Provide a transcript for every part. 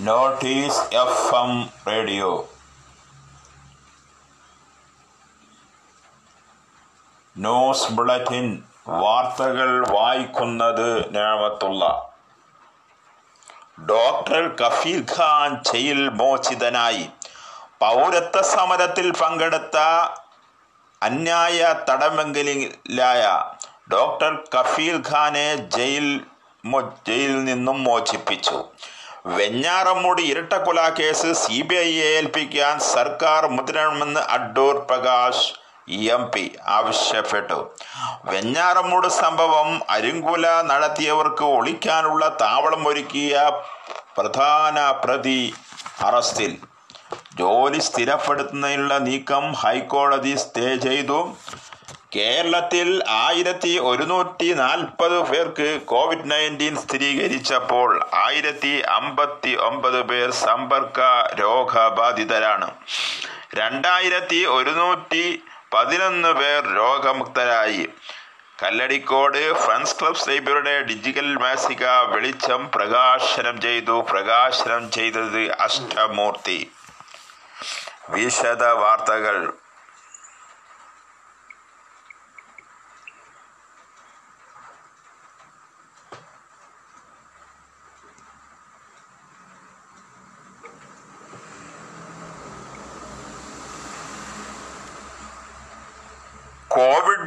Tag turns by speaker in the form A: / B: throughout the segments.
A: Notice F M radio. News bulletin വാർത്തകൾ വായിക്കുന്നത് നേമത്തുള്ള. ഡോക്ടർ കഫീൽ ഖാൻ ജയിൽ മോചിതനായി. പൗരത്വ സമരത്തിൽ പങ്കെടുത്ത അന്യായ തടമെങ്കിലായ ഡോക്ടർ കഫീൽ ഖാനെ ജയിൽ ജയിൽ നിന്നും മോചിപ്പിച്ചു. വെഞ്ഞാറമ്മൂടി ഇരട്ടക്കൊല കേസ് സി ബി ഐയെ ഏൽപ്പിക്കാൻ സർക്കാർ മുതിരണമെന്ന് അഡ്ഡൂർ പ്രകാശ് എം പി ആവശ്യപ്പെട്ടു. വെഞ്ഞാറമ്മൂട് സംഭവം അരിങ്കുല നടത്തിയവർക്ക് ഒളിക്കാനുള്ള താവളം ഒരുക്കിയ പ്രധാന പ്രതി അറസ്റ്റിൽ. ജോലി സ്ഥിരപ്പെടുത്തുന്നതിനുള്ള നീക്കം ഹൈക്കോടതി സ്റ്റേ ചെയ്തു. കേരളത്തിൽ ആയിരത്തി ഒരുന്നൂറ്റി നാൽപ്പത് പേർക്ക് കോവിഡ് നയന്റീൻ സ്ഥിരീകരിച്ചപ്പോൾ ആയിരത്തി അമ്പത്തി ഒമ്പത് പേർ സമ്പർക്ക രോഗബാധിതരാണ്. രണ്ടായിരത്തി ഒരുന്നൂറ്റി പതിനൊന്ന് പേർ രോഗമുക്തരായി. കല്ലടിക്കോട് ഫ്രണ്ട്സ് ക്ലബ് സൈബറുടെ ഡിജിറ്റൽ മാസിക വെളിച്ചം പ്രകാശനം ചെയ്തു. പ്രകാശനം ചെയ്തത് അഷ്ടമൂർത്തി. വിശദ വാർത്തകൾ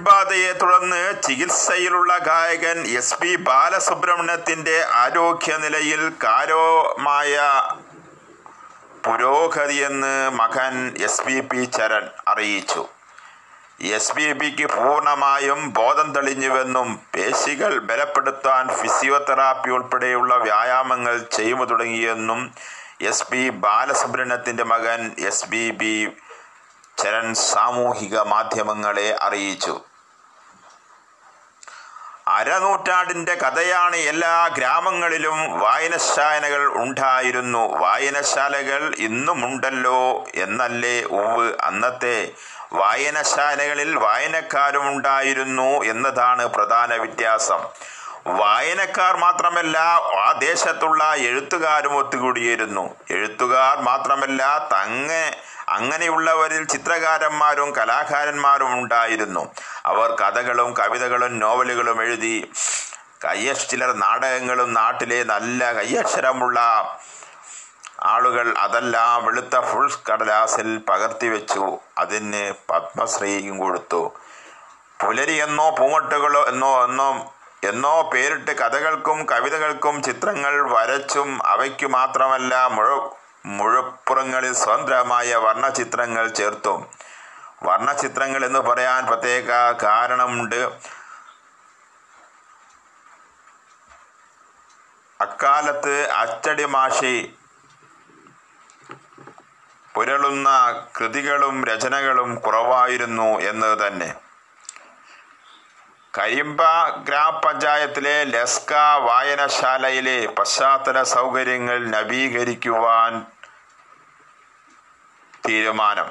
A: കോവിഡ് തുടർന്ന് ചികിത്സയിലുള്ള ഗായകൻ എസ് പി ബാലസുബ്രഹ്മണ്യത്തിന്റെ ആരോഗ്യനിലയിൽ കാര്യമായ പുരോഗതിയെന്ന് മകൻ എസ് പി പി ചരൺ അറിയിച്ചു. എസ് ബി പിക്ക് പൂർണമായും ബോധം തെളിഞ്ഞുവെന്നും പേശികൾ ബലപ്പെടുത്താൻ ഫിസിയോതെറാപ്പി ഉൾപ്പെടെയുള്ള വ്യായാമങ്ങൾ ചെയ്യുമു തുടങ്ങിയെന്നും എസ് പി ബാലസുബ്രഹ്മണ്യത്തിന്റെ മകൻ എസ് ബി ബി ചരൺ സാമൂഹിക മാധ്യമങ്ങളെ അറിയിച്ചു. അരനൂറ്റാണ്ടിന്റെ കഥയാണ് എല്ലാ ഗ്രാമങ്ങളിലും വായനശാലകൾ ഉണ്ടായിരുന്നു. വായനശാലകൾ ഇന്നുമുണ്ടല്ലോ എന്നല്ലേ ഉവ് അന്നത്തെ. വായനശാലകളിൽ വായനക്കാരും ഉണ്ടായിരുന്നു എന്നതാണ് പ്രധാന വ്യത്യാസം. വായനക്കാർ മാത്രമല്ല ആ ദേശത്തുള്ള എഴുത്തുകാരും ഒത്തുകൂടിയിരുന്നു. എഴുത്തുകാർ മാത്രമല്ല തങ്ങ അങ്ങനെയുള്ളവരിൽ ചിത്രകാരന്മാരും കലാകാരന്മാരും ഉണ്ടായിരുന്നു. അവർ കഥകളും കവിതകളും നോവലുകളും എഴുതി കയ്യക്ഷ ചിലർ നാടകങ്ങളും നാട്ടിലെ നല്ല കയ്യക്ഷരമുള്ള ആളുകൾ അതെല്ലാം വെളുത്ത ഫുൾ കടലാസിൽ പകർത്തിവെച്ചു അതിന് പത്മശ്രീയും കൊടുത്തു. പുലരി എന്നോ പൂമട്ടുകളോ എന്നോ എന്നോ എന്നോ പേരിട്ട് കഥകൾക്കും കവിതകൾക്കും ചിത്രങ്ങൾ വരച്ചും അവയ്ക്കു മാത്രമല്ല മുഴ മുഴപ്പുറങ്ങളിൽ സ്വതന്ത്രമായ വർണചിത്രങ്ങൾ ചേർത്തു. വർണചിത്രങ്ങൾ എന്ന് പറയാൻ പ്രത്യേക കാരണമുണ്ട്. അക്കാലത്ത് അച്ചടി മാഷി പുരളുന്ന കൃതികളും രചനകളും കുറവായിരുന്നു എന്ന് തന്നെ. കരിമ്പ ഗ്രാമപഞ്ചായത്തിലെ ലസ്ക വായനശാലയിലെ പശ്ചാത്തല സൗകര്യങ്ങൾ നവീകരിക്കുവാൻ തീരുമാനം.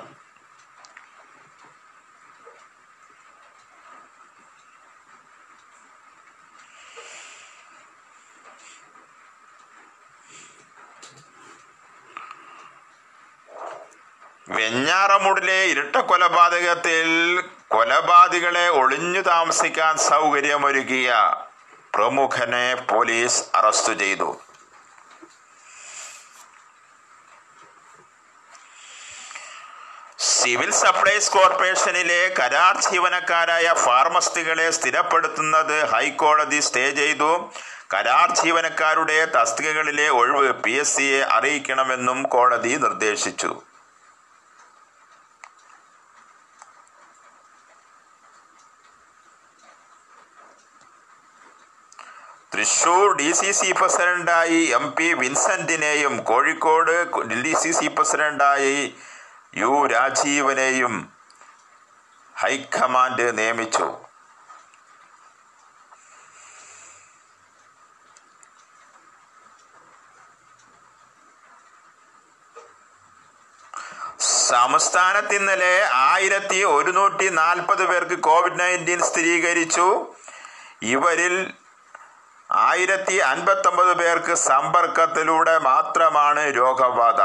A: വെഞ്ഞാറമൂടിലെ ഇരട്ട കൊലപാതകത്തിൽ കൊലപാതകളെ ഒളിഞ്ഞു താമസിക്കാൻ സൗകര്യമൊരുക്കിയ പ്രമുഖനെ പോലീസ് അറസ്റ്റ് ചെയ്തു. സിവിൽ സപ്ലൈസ് കോർപ്പറേഷനിലെ കരാർ ജീവനക്കാരായ ഫാർമസ്റ്റുകളെ സ്ഥിരപ്പെടുത്തുന്നത് ഹൈക്കോടതി സ്റ്റേ ചെയ്തു. കരാർ ജീവനക്കാരുടെ തസ്തികകളിലെ ഒഴിവ് പി എസ് സിയെ അറിയിക്കണമെന്നും കോടതി നിർദ്ദേശിച്ചു. തൃശൂർ ഡി സി സി പ്രസിഡന്റായി എം പി വിൻസെന്റിനെയും കോഴിക്കോട് ഡി സി സി പ്രസിഡന്റായി യു രാജീവനെയും ഹൈക്കമാൻഡ് നിയമിച്ചു. സംസ്ഥാനത്ത് ഇന്നലെ ആയിരത്തി ഒരുന്നൂറ്റി നാൽപ്പത് പേർക്ക് കോവിഡ് നയന്റീൻ സ്ഥിരീകരിച്ചു. ഇവരിൽ ആയിരത്തി അൻപത്തൊമ്പത് പേർക്ക് സമ്പർക്കത്തിലൂടെ മാത്രമാണ് രോഗബാധ.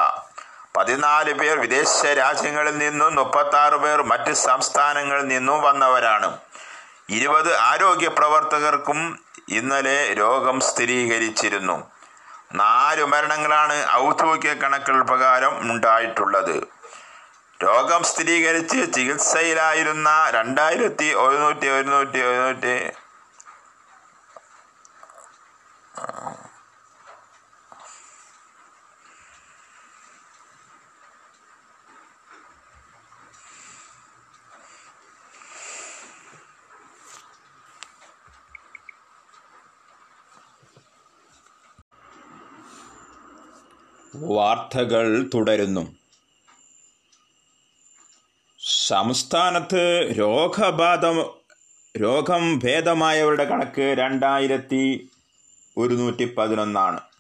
A: പതിനാല് പേർ വിദേശ രാജ്യങ്ങളിൽ നിന്നും മുപ്പത്തി ആറ് പേർ മറ്റ് സംസ്ഥാനങ്ങളിൽ നിന്നും വന്നവരാണ്. ഇരുപത് ആരോഗ്യ പ്രവർത്തകർക്കും ഇന്നലെ രോഗം സ്ഥിരീകരിച്ചിരുന്നു. നാല് മരണങ്ങളാണ് ഔദ്യോഗിക കണക്കുകൾ പ്രകാരം ഉണ്ടായിട്ടുള്ളത്. രോഗം സ്ഥിരീകരിച്ച് ചികിത്സയിലായിരുന്ന രണ്ടായിരത്തി ഒരുന്നൂറ്റി ഒരുന്നൂറ്റി ഒരുന്നൂറ്റി വാർത്തകൾ തുടരുന്നു. സംസ്ഥാനത്ത് രോഗബാധ രോഗം ഭേദമായവരുടെ കണക്ക് രണ്ടായിരത്തി ഒരുന്നൂറ്റി പതിനൊന്നാണ്.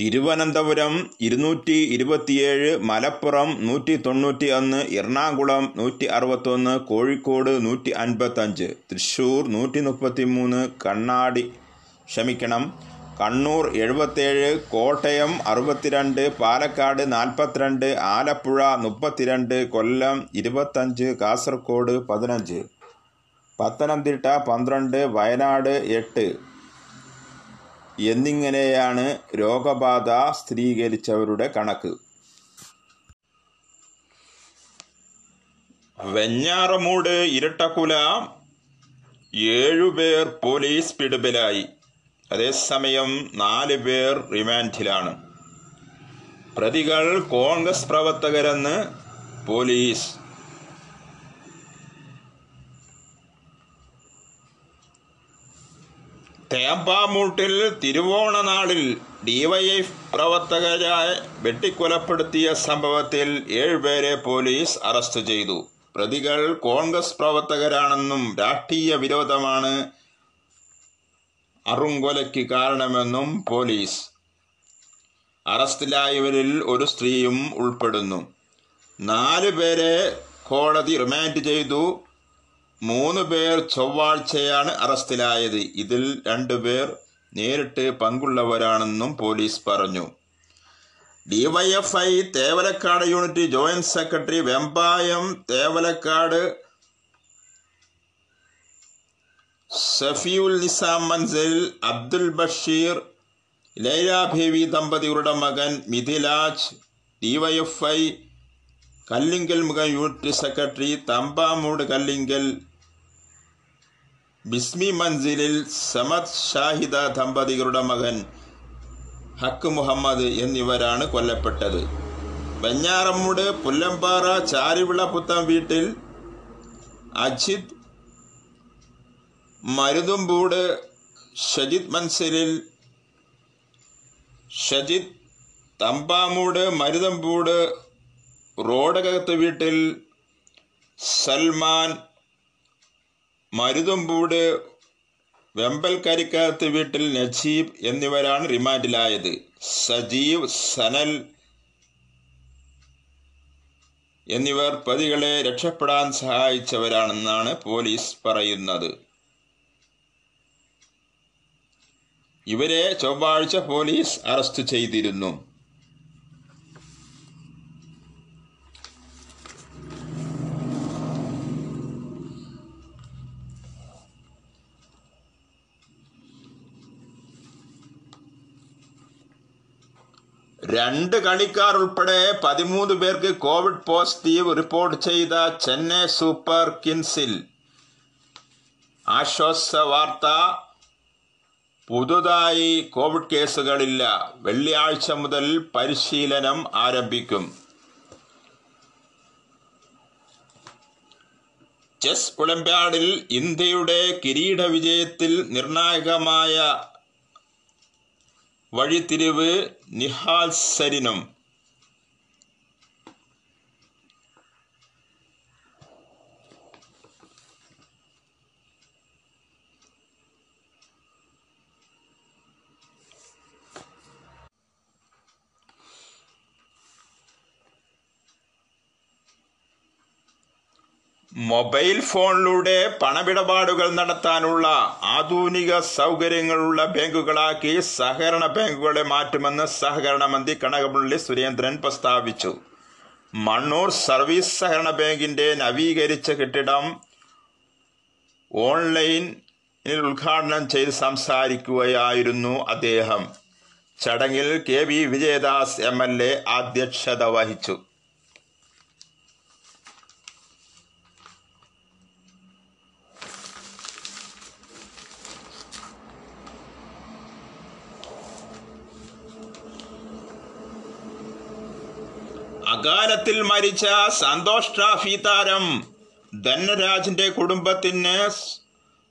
A: തിരുവനന്തപുരം ഇരുന്നൂറ്റി ഇരുപത്തിയേഴ് മലപ്പുറം നൂറ്റി തൊണ്ണൂറ്റി ഒന്ന് എറണാകുളം നൂറ്റി അറുപത്തൊന്ന് കോഴിക്കോട് നൂറ്റി അൻപത്തഞ്ച് തൃശ്ശൂർ നൂറ്റി മുപ്പത്തി മൂന്ന് കണ്ണാടി ക്ഷമിക്കണം കണ്ണൂർ എഴുപത്തേഴ് കോട്ടയം അറുപത്തിരണ്ട് പാലക്കാട് നാൽപ്പത്തിരണ്ട് ആലപ്പുഴ മുപ്പത്തിരണ്ട് കൊല്ലം ഇരുപത്തഞ്ച് കാസർഗോഡ് പതിനഞ്ച്. പത്തനംതിട്ട പന്ത്രണ്ട് വയനാട് എട്ട്. എന്നിങ്ങനെയാണ് രോഗബാധ സ്ഥിരീകരിച്ചവരുടെ കണക്ക്. വെഞ്ഞാറമൂട് ഇരട്ടക്കുല ഏഴുപേർ പോലീസ് പിടിപിലായി അതേസമയം നാല് പേർ റിമാൻഡിലാണ്. പ്രതികൾ കോൺഗ്രസ് പ്രവർത്തകരെന്ന് പോലീസ് തേമ്പാമൂട്ടിൽ തിരുവോണനാളിൽ ഡിവൈഎഫ് പ്രവർത്തകരായ വെട്ടിക്കൊലപ്പെടുത്തിയ സംഭവത്തിൽ ഏഴുപേരെ പോലീസ് അറസ്റ്റ് ചെയ്തു. പ്രതികൾ കോൺഗ്രസ് പ്രവർത്തകരാണെന്നും രാഷ്ട്രീയ വിരോധമാണ് അറുങ്കൊലയ്ക്ക് കാരണമെന്നും പോലീസ് അറസ്റ്റിലായവരിൽ ഒരു സ്ത്രീയും ഉൾപ്പെടുന്നു. നാല് പേരെ കോടതി റിമാൻഡ് ചെയ്തു. മൂന്ന് പേർ ചൊവ്വാഴ്ചയാണ് അറസ്റ്റിലായത്. ഇതിൽ രണ്ടുപേർ നേരിട്ട് പങ്കുള്ളവരാണെന്നും പോലീസ് പറഞ്ഞു. DYFI Thevalakkad unit joint secretary Vembayam Thevalakkad Safiyul Nizam Manzil Abdul Basheer Lailabeevi Baby ദമ്പതികളുടെ മകൻ Mithilaj DYFI Kallingal Mukham unit secretary Thambamoodu Kallingal Bismi മൻസിലിൽ Samad Shahida ദമ്പതികളുടെ മകൻ ഹക്ക് മുഹമ്മദ് എന്നിവരാണ് കൊല്ലപ്പെട്ടത്. വെഞ്ഞാറമ്മൂട് പുല്ലമ്പാറ ചാരിവിള പുത്തം വീട്ടിൽ അജിത് മരുതുംപൂട് ഷജിത് മൻസിലിൽ ഷജിത് തമ്പാമൂട് മരുതമ്പൂട് റോഡകത്ത് വീട്ടിൽ സൽമാൻ മരുതുംപൂട് വെമ്പൽക്കരിക്കകത്ത് വീട്ടിൽ നജീബ് എന്നിവരാണ് റിമാൻഡിലായത്. സജീവ് സനൽ എന്നിവർ പ്രതികളെ രക്ഷപ്പെടാൻ സഹായിച്ചവരാണെന്നാണ് പോലീസ് പറയുന്നത്. ഇവരെ ചൊവ്വാഴ്ച പോലീസ് അറസ്റ്റ് ചെയ്തിരുന്നു. കളിക്കാർ ഉൾപ്പെടെ പതിമൂന്ന് പേർക്ക് കോവിഡ് പോസിറ്റീവ് റിപ്പോർട്ട് ചെയ്ത ചെന്നൈ സൂപ്പർ കിങ്സിൽ. ആശ്വാസ വാർത്ത. പുതുതായി കോവിഡ് കേസുകളില്ല. വെള്ളിയാഴ്ച മുതൽ പരിശീലനം ആരംഭിക്കും. ചെസ് ഒളിമ്പ്യാഡിൽ ഇന്ത്യയുടെ കിരീട വിജയത്തിൽ നിർണായകമായ வழித்திரிவு நிஹால் சரினம் മൊബൈൽ ഫോണിലൂടെ പണമിടപാടുകൾ നടത്താനുള്ള ആധുനിക സൗകര്യങ്ങളുള്ള ബാങ്കുകളാക്കി സഹകരണ ബാങ്കുകളെ മാറ്റുമെന്ന് സഹകരണ മന്ത്രി കനകമുള്ളി സുരേന്ദ്രൻ പ്രസ്താവിച്ചു. മണ്ണൂർ സർവീസ് സഹകരണ ബാങ്കിന്റെ നവീകരിച്ച കെട്ടിടം ഓൺലൈനിൽ ഉദ്ഘാടനം ചെയ്ത് സംസാരിക്കുകയായിരുന്നു അദ്ദേഹം. ചടങ്ങിൽ K V Vijayadas M L A അധ്യക്ഷത വഹിച്ചു. അകാലത്തിൽ മരിച്ച സന്തോഷ് ട്രോഫി താരം ധനരാജിന്റെ കുടുംബത്തിന്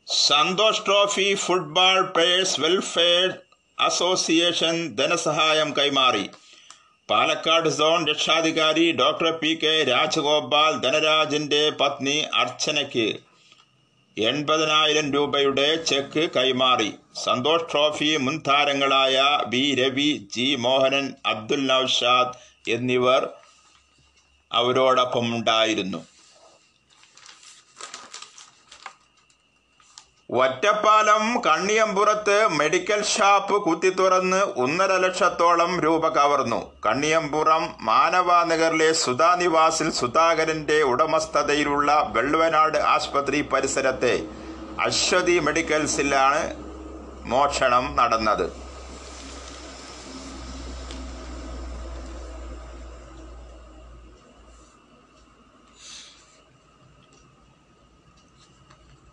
A: Santosh trophy football players welfare association ധനസഹായം കൈമാറി. പാലക്കാട് സോൺ രക്ഷാധികാരി ഡോക്ടർ പി കെ രാജഗോപാൽ ധനരാജിന്റെ പത്നി അർച്ചനയ്ക്ക് എൺപതിനായിരം രൂപയുടെ ചെക്ക് കൈമാറി. സന്തോഷ് ട്രോഫി മുൻ താരങ്ങളായ ബി രവി ജി മോഹനൻ അബ്ദുൽ നൌഷാദ് എന്നിവർ അവരോടൊപ്പം ഉണ്ടായിരുന്നു. ഒറ്റപ്പാലം കണ്ണിയമ്പുറത്ത് മെഡിക്കൽ ഷാപ്പ് കുത്തിത്തുറന്ന് ഒന്നര ലക്ഷത്തോളം രൂപ കവർന്നു. കണ്ണിയമ്പുറം മാനവാനഗറിലെ സുധാനിവാസിൽ സുധാ നിവാസിൽ സുധാകരന്റെ ഉടമസ്ഥതയിലുള്ള വെള്ളുവനാട് ആശുപത്രി പരിസരത്തെ അശ്വതി മെഡിക്കൽസിലാണ് മോഷണം നടന്നത്.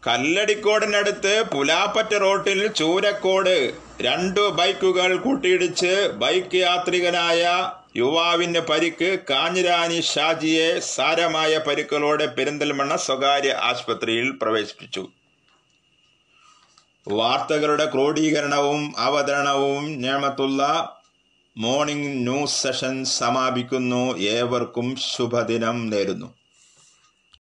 A: കല്ലടിക്കോടിനടുത്ത് പുലാപ്പറ്റ റോട്ടിൽ ചൂരക്കോട് രണ്ടു ബൈക്കുകൾ കൂട്ടിയിടിച്ച് ബൈക്ക് യാത്രികനായ യുവാവിന് പരിക്ക്. കാഞ്ഞിരാനി ഷാജിയെ സാരമായ പരിക്കുകളോടെ പെരിന്തൽമണ്ണ സ്വകാര്യ ആശുപത്രിയിൽ പ്രവേശിപ്പിച്ചു. വാർത്തകളുടെ ക്രോഡീകരണവും അവതരണവും ഞാമത്തുള്ള മോർണിംഗ് ന്യൂസ് സെഷൻ സമാപിക്കുന്നു. ഏവർക്കും ശുഭദിനം നേരുന്നു.